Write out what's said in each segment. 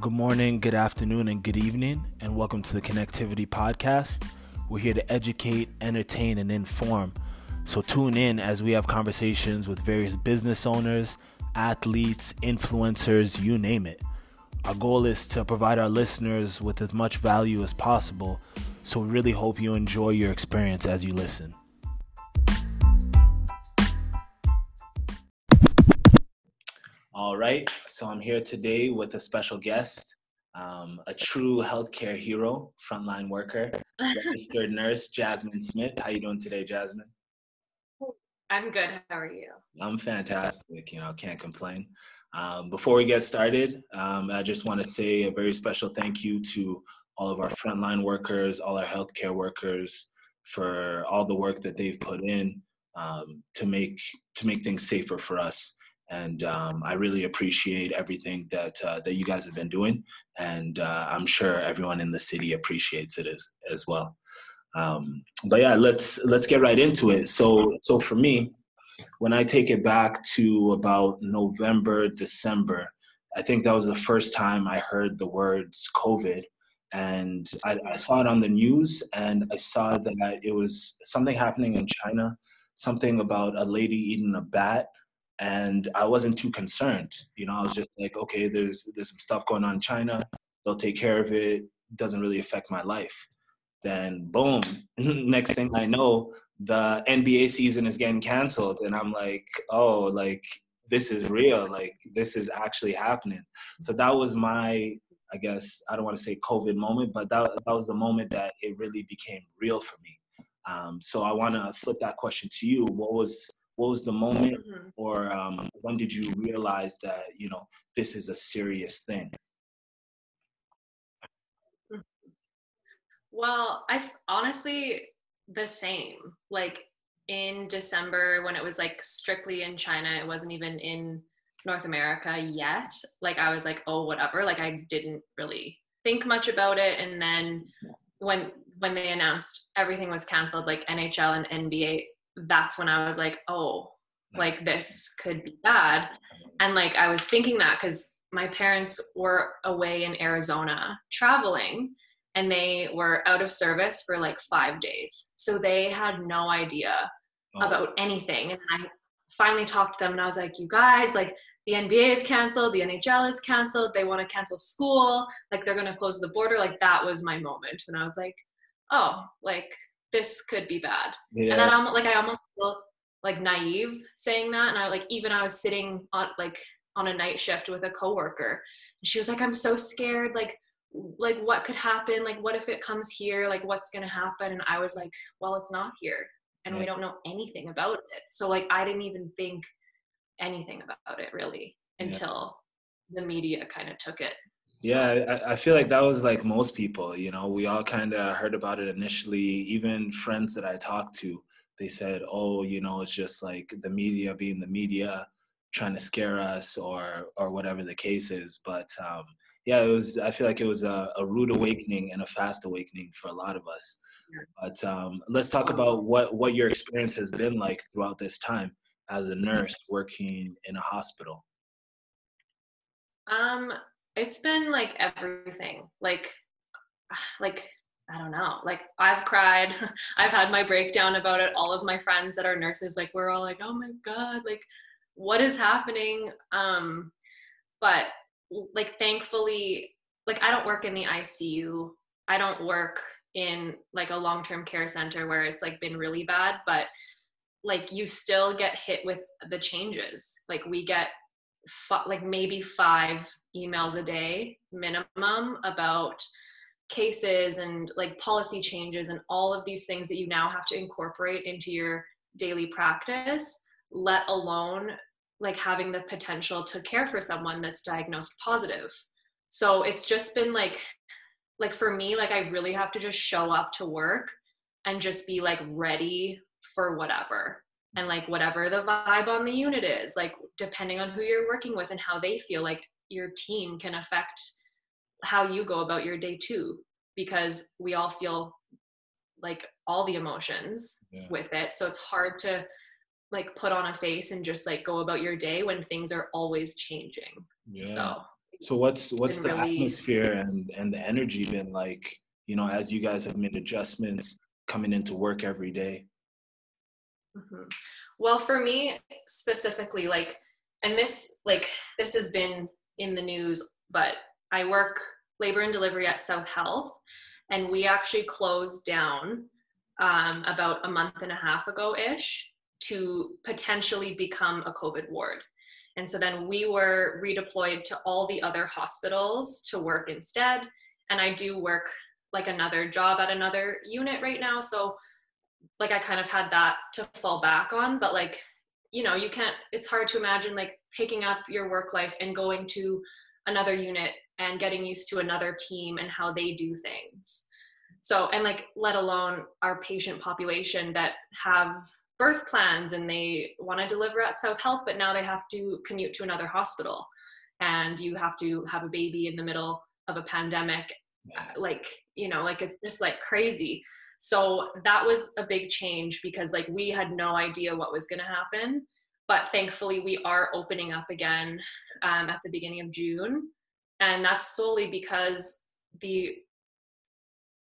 Good morning, good afternoon, and good evening, and welcome to the Connectivity Podcast. We're here to educate, entertain, and inform. So tune in as we have conversations with various business owners, athletes, influencers, you name it. Our goal is to provide our listeners with as much value as possible, so we really hope you enjoy your experience as you listen. Right, so I'm here today with a special guest, um, a true healthcare hero, frontline worker, registered nurse, Jasmine Smith. How you doing today, Jasmine? I'm good. How are you? I'm fantastic. You know, can't complain. Um, before we get started, um, I just want to say a very special thank you to all of our frontline workers, all our healthcare workers, for all the work that they've put in um, to make to make things safer for us and um, I really appreciate everything that uh, that you guys have been doing, and uh, I'm sure everyone in the city appreciates it as as well. Um, but yeah, let's let's get right into it. So so for me, when I take it back to about November December, I think that was the first time I heard the words COVID. And I, I saw it on the news, and I saw that it was something happening in China, something about a lady eating a bat, and I wasn't too concerned. You know, I was just like, okay, there's there's some stuff going on in China. They'll take care of it. Doesn't really affect my life. Then boom, next thing I know, the NBA season is getting canceled, and I'm like, oh, like this is real. Like this is actually happening. So that was my, I guess, I don't want to say COVID moment, but that that was the moment that it really became real for me. Um, so I want to flip that question to you. What was what was the moment mm-hmm. or um, when did you realize that you know this is a serious thing? Well i honestly the same. Like in december when it was like strictly in china it wasn't even in north america yet like i was like oh whatever. Like i didn't really think much about it. And then when when they announced everything was canceled like nhl and nba that's when I was like, oh, like this could be bad. And like I was thinking that because my parents were away in Arizona traveling and they were out of service for like five days. So they had no idea oh. about anything. And I finally talked to them and I was like, you guys, like the NBA is canceled, the NHL is canceled, they want to cancel school, like they're going to close the border. Like that was my moment. And I was like, oh, like this could be bad. Yeah. And then I'm like, I almost feel like naive saying that. And I like, even I was sitting on like on a night shift with a coworker and she was like, I'm so scared. Like, like what could happen? Like, what if it comes here? Like, what's going to happen? And I was like, well, it's not here and yeah. we don't know anything about it. So like, I didn't even think anything about it really until yeah. the media kind of took it yeah, I, I, feel like that was like most people, you know, we all kind of heard about it initially. Even friends that I talked to, they said, oh, you know, it's just like the media being the media trying to scare us or or whatever the case is. But um, yeah, it was, I feel like it was a, a rude awakening and a fast awakening for a lot of us. But um, let's talk about what, what your experience has been like throughout this time as a nurse working in a hospital. Um, it's been like everything. Like like I don't know. Like I've cried. I've had my breakdown about it. All of my friends that are nurses like we're all like, "Oh my god, like what is happening?" Um but like thankfully like I don't work in the ICU. I don't work in like a long-term care center where it's like been really bad, but like you still get hit with the changes. Like we get f- like maybe five emails a day minimum about cases and like policy changes and all of these things that you now have to incorporate into your daily practice let alone like having the potential to care for someone that's diagnosed positive. So it's just been like like for me like i really have to just show up to work and just be like ready for whatever and like whatever the vibe on the unit is like depending on who you're working with and how they feel like your team can affect how you go about your day too because we all feel like all the emotions yeah. with it so it's hard to like put on a face and just like go about your day when things are always changing yeah. so So what's what's the really... atmosphere and and the energy been like? You know, as you guys have made adjustments coming into work every day. Mm-hmm. Well, for me specifically, like, and this like this has been in the news, but I work labor and delivery at South Health, and we actually closed down um, about a month and a half ago ish to potentially become a COVID ward. And so then we were redeployed to all the other hospitals to work instead. And I do work like another job at another unit right now. So like I kind of had that to fall back on. But like, you know, you can't, it's hard to imagine like picking up your work life and going to another unit and getting used to another team and how they do things. So, and like, let alone our patient population that have birth plans and they want to deliver at South Health, but now they have to commute to another hospital and you have to have a baby in the middle of a pandemic. Like, you know, like it's just like crazy. So that was a big change because like we had no idea what was going to happen. But thankfully, we are opening up again um, at the beginning of June. And that's solely because the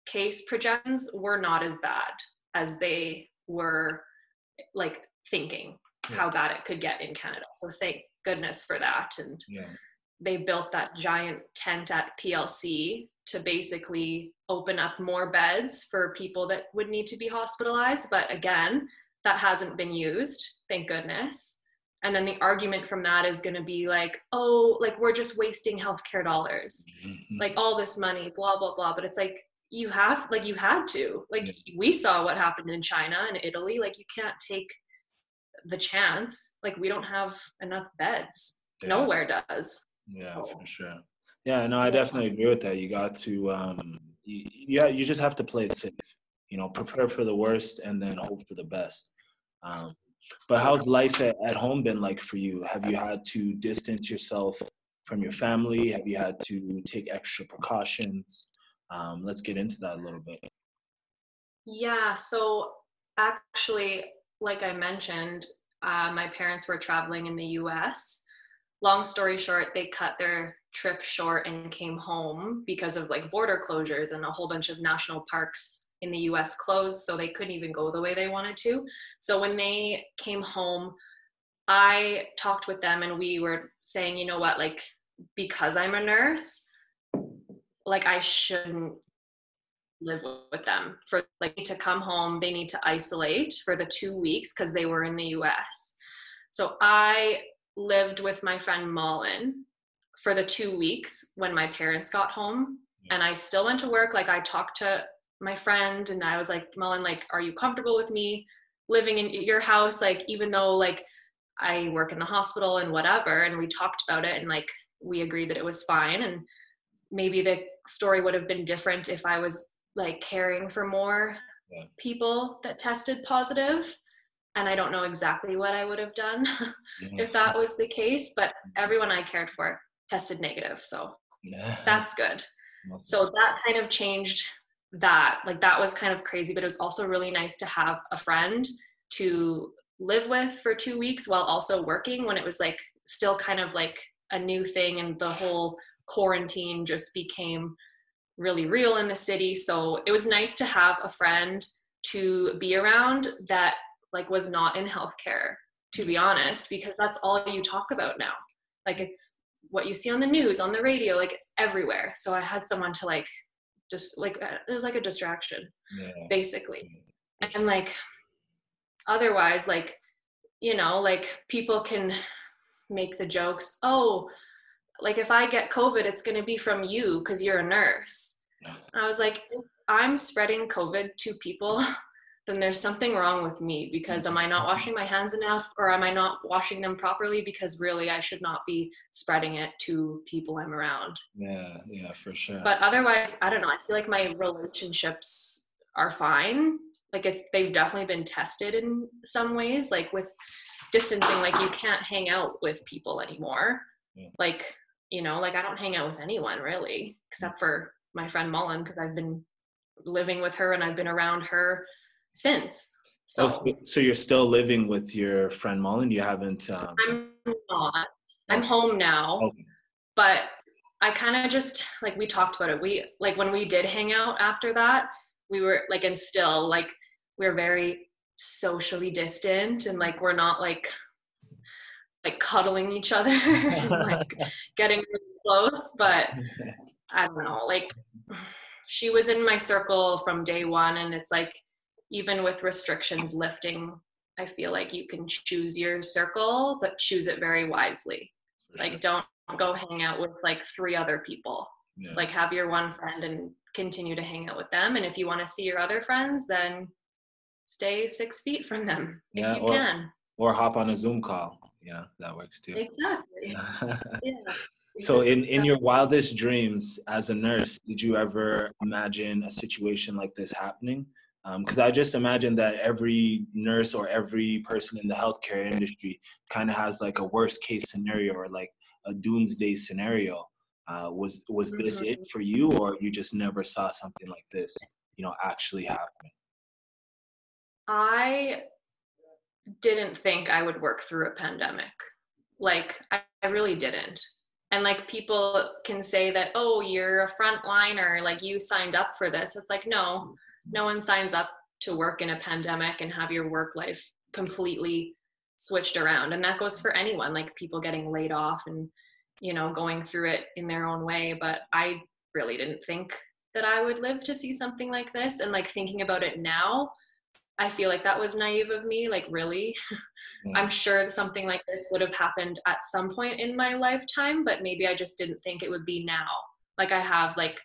case projections were not as bad as they were like thinking yeah. how bad it could get in Canada. So thank goodness for that. And yeah. they built that giant tent at PLC to basically open up more beds for people that would need to be hospitalized. But again, that hasn't been used, thank goodness. And then the argument from that is going to be like, oh, like we're just wasting healthcare dollars, mm-hmm. like all this money, blah, blah, blah. But it's like, you have like you had to like yeah. we saw what happened in china and italy like you can't take the chance like we don't have enough beds yeah. nowhere does yeah so. for sure yeah no i definitely agree with that. You got to um you, yeah you just have to play it safe you know prepare for the worst and then hope for the best. Um but how's life at, at home been like for you? Have you had to distance yourself from your family? Have you had to take extra precautions? Um, let's get into that a little bit. Yeah, so actually, like I mentioned, uh, my parents were traveling in the US. Long story short, they cut their trip short and came home because of like border closures and a whole bunch of national parks in the US closed, so they couldn't even go the way they wanted to. So when they came home, I talked with them and we were saying, you know what, like, because I'm a nurse, like I shouldn't live with them. For like to come home they need to isolate for the two weeks because they were in the us so i lived with my friend mullen for the two weeks when my parents got home and i still went to work like i talked to my friend and i was like mullen like are you comfortable with me living in your house? Like even though like i work in the hospital and whatever and we talked about it and like we agreed that it was fine and maybe the story would have been different if I was like caring for more yeah. people that tested positive and I don't know exactly what I would have done if that was the case, but mm-hmm. everyone I cared for tested negative. So yeah. that's good. So that kind of changed that. Like that was kind of crazy, but it was also really nice to have a friend to live with for two weeks while also working when it was like still kind of like a new thing and the whole quarantine just became really real in the city. So it was nice to have a friend to be around that like was not in healthcare, to be honest, because that's all you talk about now. Like it's what you see on the news, on the radio, like it's everywhere. So I had someone to like just like uh, it was like a distraction, yeah. basically. And like otherwise, like, you know, like people can make the jokes, oh, like if I get COVID, it's going to be from you because you're a nurse. I was like, I'm spreading COVID to people, then there's something wrong with me because am I not mm-hmm. washing my hands enough or am I not washing them properly? Because really, I should not be spreading it to people I'm around. Yeah, yeah, for sure. But otherwise, I don't know. I feel like my relationships are fine. Like it's, they've definitely been tested in some ways, like with distancing, like you can't hang out with people anymore. Yeah. Like you know like i don't hang out with anyone really except for my friend mullen because i've been living with her and i've been around her since so oh, so you're still living with your friend mullen you haven't um... i'm not i'm home now okay. but I kind of just like we talked about it. We like when we did hang out after that, we were like and still like we're very socially distant and like we're not like like cuddling each other and like getting really close, but I don't know, like she was in my circle from day one and it's like even with restrictions lifting, I feel like you can choose your circle, but choose it very wisely. For like sure. don't go hang out with like three other people. Yeah. Like have your one friend and continue to hang out with them. And if you want to see your other friends, then stay six feet from them yeah, if you or, can. Or hop on a Zoom call. Yeah, that works too. Exactly. yeah. So in, in your wildest dreams as a nurse, did you ever imagine a situation like this happening? Because um, I just imagine that every nurse or every person in the healthcare industry kind of has like a worst case scenario or like a doomsday scenario. Uh, was was this it for you, or you just never saw something like this, you know, actually happen? I didn't think I would work through a pandemic. Like I, I really didn't. And like people can say that, oh, you're a frontliner, like you signed up for this. It's like no, no one signs up to work in a pandemic and have your work life completely switched around. And that goes for anyone, like people getting laid off and you know, going through it in their own way. But I really didn't think that I would live to see something like this. And like thinking about it now, I feel like that was naive of me. Like, really? I'm sure something like this would have happened at some point in my lifetime, but maybe I just didn't think it would be now. Like, I have like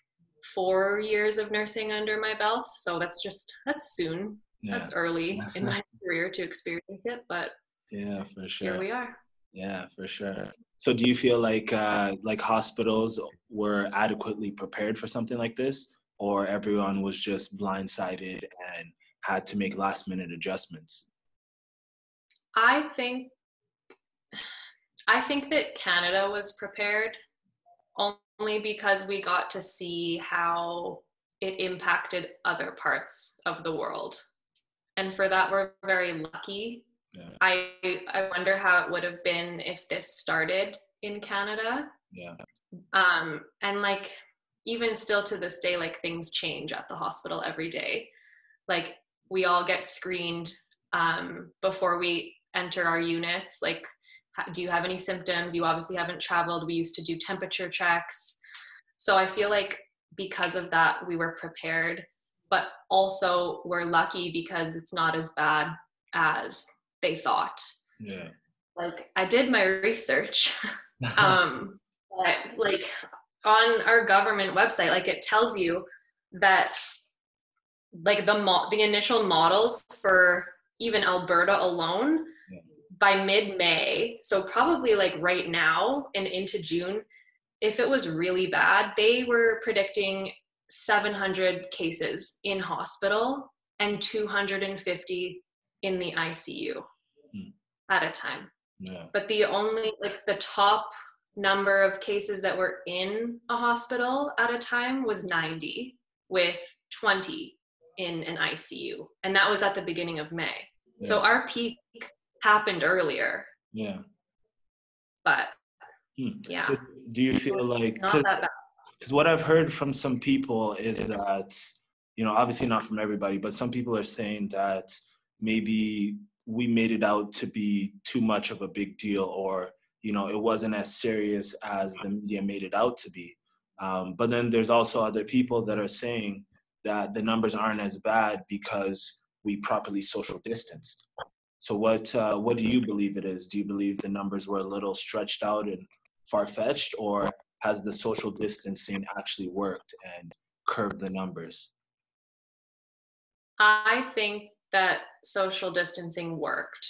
four years of nursing under my belt. So that's just, that's soon. Yeah. That's early in my career to experience it. But yeah, for sure. Here we are. Yeah, for sure. So do you feel like uh, like hospitals were adequately prepared for something like this, or everyone was just blindsided and had to make last minute adjustments? I think I think that Canada was prepared only because we got to see how it impacted other parts of the world. And for that we're very lucky yeah. I I wonder how it would have been if this started in Canada. Yeah. Um, and like even still to this day, like things change at the hospital every day. Like we all get screened um, before we enter our units. Like, do you have any symptoms? You obviously haven't traveled. We used to do temperature checks. So I feel like because of that, we were prepared, but also we're lucky because it's not as bad as they thought. Yeah. Like I did my research. um but like on our government website, like it tells you that like the mo- the initial models for even Alberta alone by mid-May, so probably like right now and into June, if it was really bad, they were predicting 700 cases in hospital and 250 in the ICU mm. at a time. Yeah. But the only like the top number of cases that were in a hospital at a time was 90 with 20 in an ICU and that was at the beginning of May. Yeah. So our peak happened earlier. Yeah. But hmm. yeah. So do you feel like Cuz what I've heard from some people is that you know obviously not from everybody but some people are saying that maybe we made it out to be too much of a big deal or you know it wasn't as serious as the media made it out to be um, but then there's also other people that are saying that the numbers aren't as bad because we properly social distanced so what uh, what do you believe it is do you believe the numbers were a little stretched out and far-fetched or has the social distancing actually worked and curved the numbers i think that social distancing worked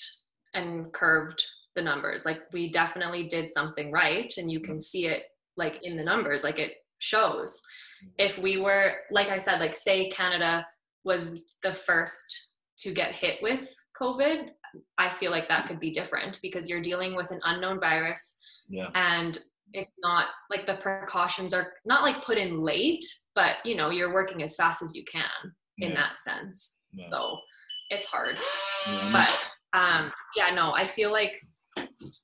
and curved the numbers. Like we definitely did something right, and you can see it like in the numbers, like it shows. If we were, like I said, like say Canada was the first to get hit with COVID, I feel like that could be different because you're dealing with an unknown virus. Yeah. And it's not like the precautions are not like put in late, but you know, you're working as fast as you can in yeah. that sense. Yeah. So it's hard. But um, yeah, no, I feel like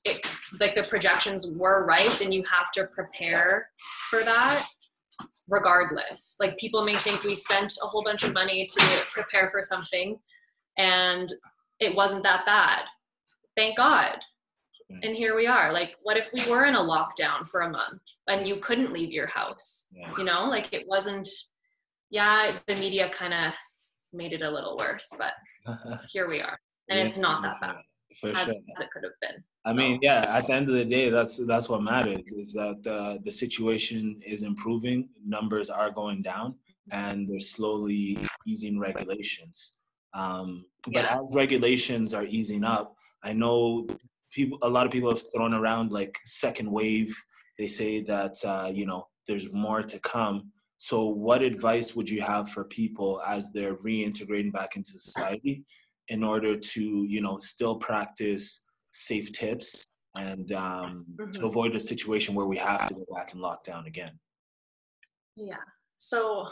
it, like the projections were right and you have to prepare for that regardless like people may think we spent a whole bunch of money to prepare for something and it wasn't that bad thank god mm. and here we are like what if we were in a lockdown for a month and you couldn't leave your house yeah. you know like it wasn't yeah the media kind of made it a little worse but here we are and yeah. it's not that bad for as, sure as it could have been I mean, yeah. At the end of the day, that's that's what matters. Is that uh, the situation is improving, numbers are going down, and they're slowly easing regulations. Um, but yeah. as regulations are easing up, I know people. A lot of people have thrown around like second wave. They say that uh, you know there's more to come. So, what advice would you have for people as they're reintegrating back into society, in order to you know still practice safe tips and um, mm-hmm. to avoid a situation where we have to go back and lock down again? Yeah. So,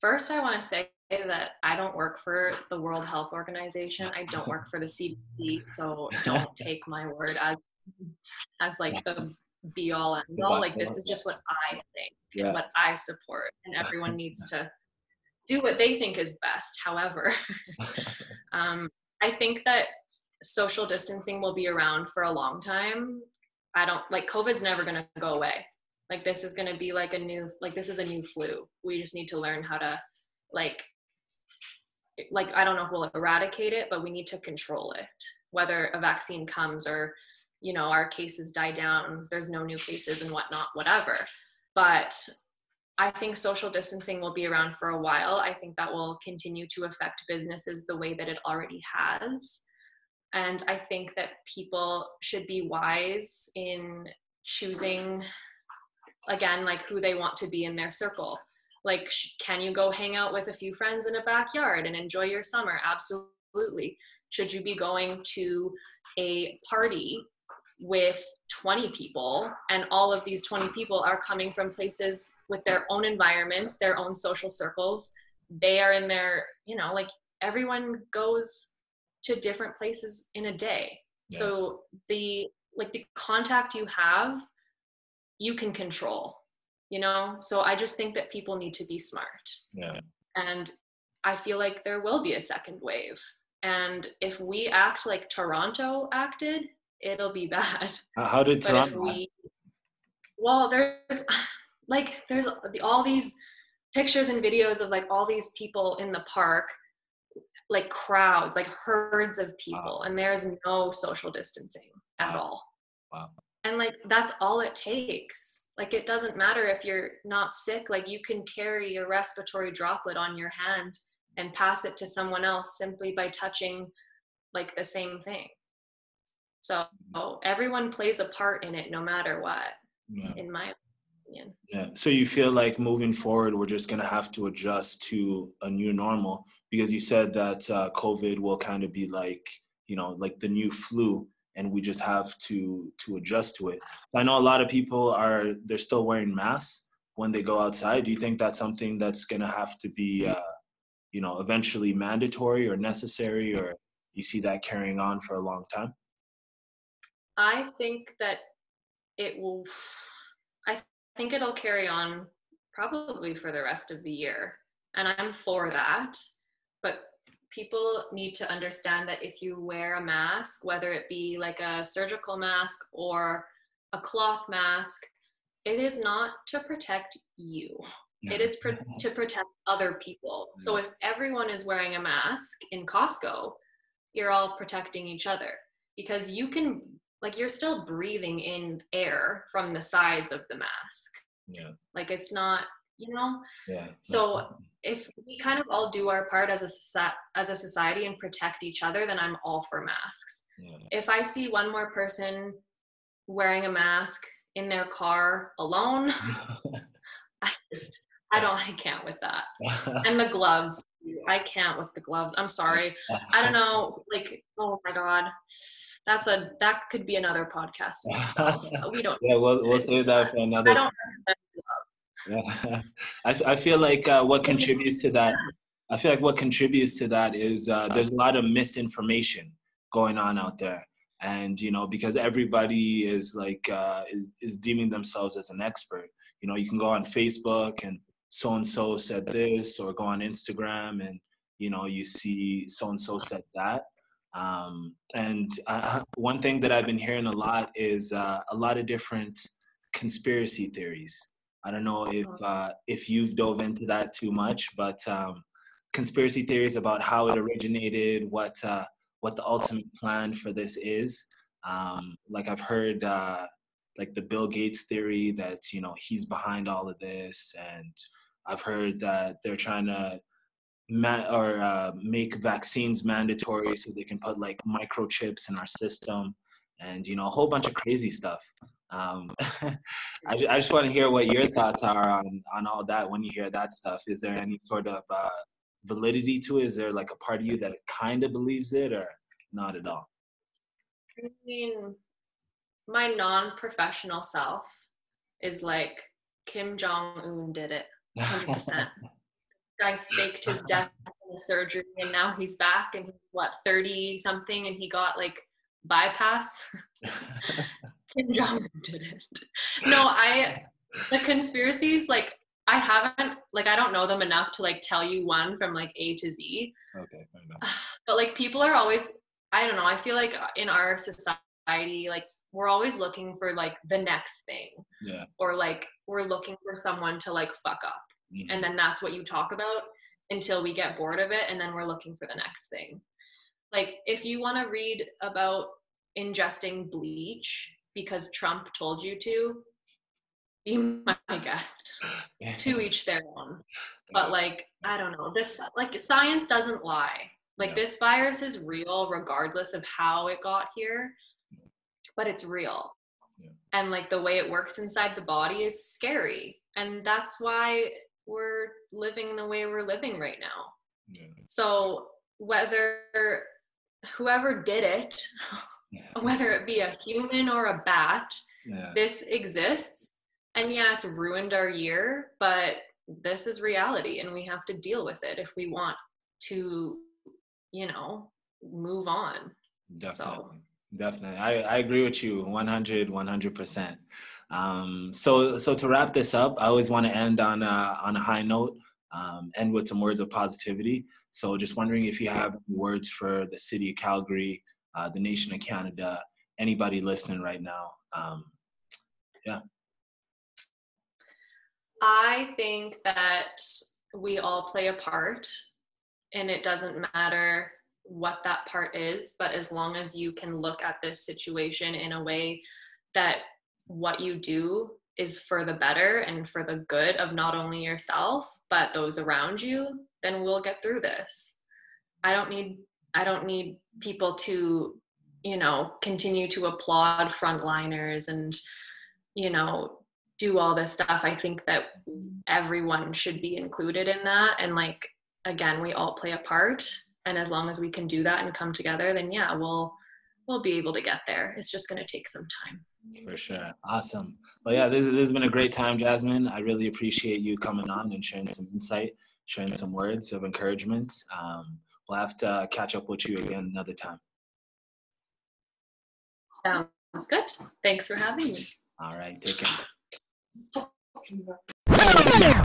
first, I want to say that I don't work for the World Health Organization. I don't work for the CDC. So, don't take my word as as like the be all and all. Like this is just what I think yeah. and what I support, and everyone needs to do what they think is best. However, um, I think that social distancing will be around for a long time. I don't like COVID's never going to go away. Like this is going to be like a new like this is a new flu. We just need to learn how to like like I don't know if we'll eradicate it, but we need to control it. Whether a vaccine comes or you know our cases die down, there's no new cases and whatnot, whatever. But I think social distancing will be around for a while. I think that will continue to affect businesses the way that it already has. And I think that people should be wise in choosing, again, like who they want to be in their circle. Like, can you go hang out with a few friends in a backyard and enjoy your summer? Absolutely. Should you be going to a party with 20 people and all of these 20 people are coming from places with their own environments, their own social circles? They are in their, you know, like everyone goes to different places in a day. Yeah. So the like the contact you have, you can control, you know? So I just think that people need to be smart. Yeah. And I feel like there will be a second wave. And if we act like Toronto acted, it'll be bad. How did Toronto? We, well, there's like there's all these pictures and videos of like all these people in the park like crowds, like herds of people, wow. and there's no social distancing at wow. all. Wow. And like that's all it takes. Like it doesn't matter if you're not sick, like you can carry a respiratory droplet on your hand and pass it to someone else simply by touching like the same thing. So everyone plays a part in it no matter what, yeah. in my opinion. Yeah. So you feel like moving forward, we're just going to have to adjust to a new normal because you said that uh, COVID will kind of be like, you know, like the new flu, and we just have to to adjust to it. I know a lot of people are they're still wearing masks when they go outside. Do you think that's something that's going to have to be, uh, you know, eventually mandatory or necessary, or you see that carrying on for a long time? I think that it will. I think it'll carry on probably for the rest of the year, and I'm for that but people need to understand that if you wear a mask, whether it be like a surgical mask or a cloth mask, it is not to protect you. It is pro- mm-hmm. to protect other people. So if everyone is wearing a mask in Costco, you're all protecting each other because you can like you're still breathing in air from the sides of the mask. Yeah. Like it's not you know yeah so mm-hmm. If we kind of all do our part as a as a society and protect each other then i'm all for masks. Yeah. if i see one more person wearing a mask in their car alone i just i don't i can't with that. And the gloves i can't with the gloves. I'm sorry. I don't know like oh my god. That's a that could be another podcast we don't yeah we'll, we'll save that for another time yeah. I, I feel like uh, what contributes to that, I feel like what contributes to that is uh, there's a lot of misinformation going on out there. and you know because everybody is like uh, is, is deeming themselves as an expert you know you can go on facebook and so and so said this or go on instagram and you know you see so and so said that um, and uh, one thing that i've been hearing a lot is uh, a lot of different conspiracy theories i don't know if uh, if you've dove into that too much but um, conspiracy theories about how it originated what uh, what the ultimate plan for this is. Um, like I've heard uh, like the Bill Gates theory that you know he's behind all of this, and I've heard that they're trying to ma- or uh, make vaccines mandatory so they can put like microchips in our system, and you know a whole bunch of crazy stuff. Um, I, I just want to hear what your thoughts are on on all that when you hear that stuff. Is there any sort of uh, validity to it? Is there like a part of you that kind of believes it or not at all? I mean, my non professional self is like Kim Jong un did it 100%. Guy faked his death in the surgery and now he's back and he's what, 30 something and he got like bypass. Kim Jong did it. No, I, the conspiracies, like, I haven't like I don't know them enough to like tell you one from like A to Z. Okay, But like people are always I don't know, I feel like in our society like we're always looking for like the next thing. Yeah. Or like we're looking for someone to like fuck up. Mm-hmm. And then that's what you talk about until we get bored of it and then we're looking for the next thing. Like if you want to read about ingesting bleach because Trump told you to, be my guest. to each their own. But like, I don't know. This like science doesn't lie. Like yeah. this virus is real regardless of how it got here. But it's real. Yeah. And like the way it works inside the body is scary. And that's why we're living the way we're living right now. Yeah. So whether whoever did it, whether it be a human or a bat, this exists and yeah, it's ruined our year, but this is reality and we have to deal with it if we want to, you know, move on. Definitely. So. Definitely. I, I agree with you 100, 100%. Um, so, so to wrap this up, I always want to end on a, on a high note, um, end with some words of positivity. So just wondering if you have words for the city of Calgary, uh, the nation of Canada, anybody listening right now. Um, yeah. I think that we all play a part, and it doesn't matter what that part is, but as long as you can look at this situation in a way that what you do is for the better and for the good of not only yourself but those around you then we'll get through this i don't need i don't need people to you know continue to applaud frontliners and you know do all this stuff. I think that everyone should be included in that. And like again we all play a part. And as long as we can do that and come together then yeah we'll we'll be able to get there. It's just going to take some time. For sure. Awesome. Well yeah this, this has been a great time jasmine. I really appreciate you coming on and sharing some insight sharing some words of encouragement. Um, we'll have to uh, catch up with you again another time. Sounds good. Thanks for having me. All right. Take care.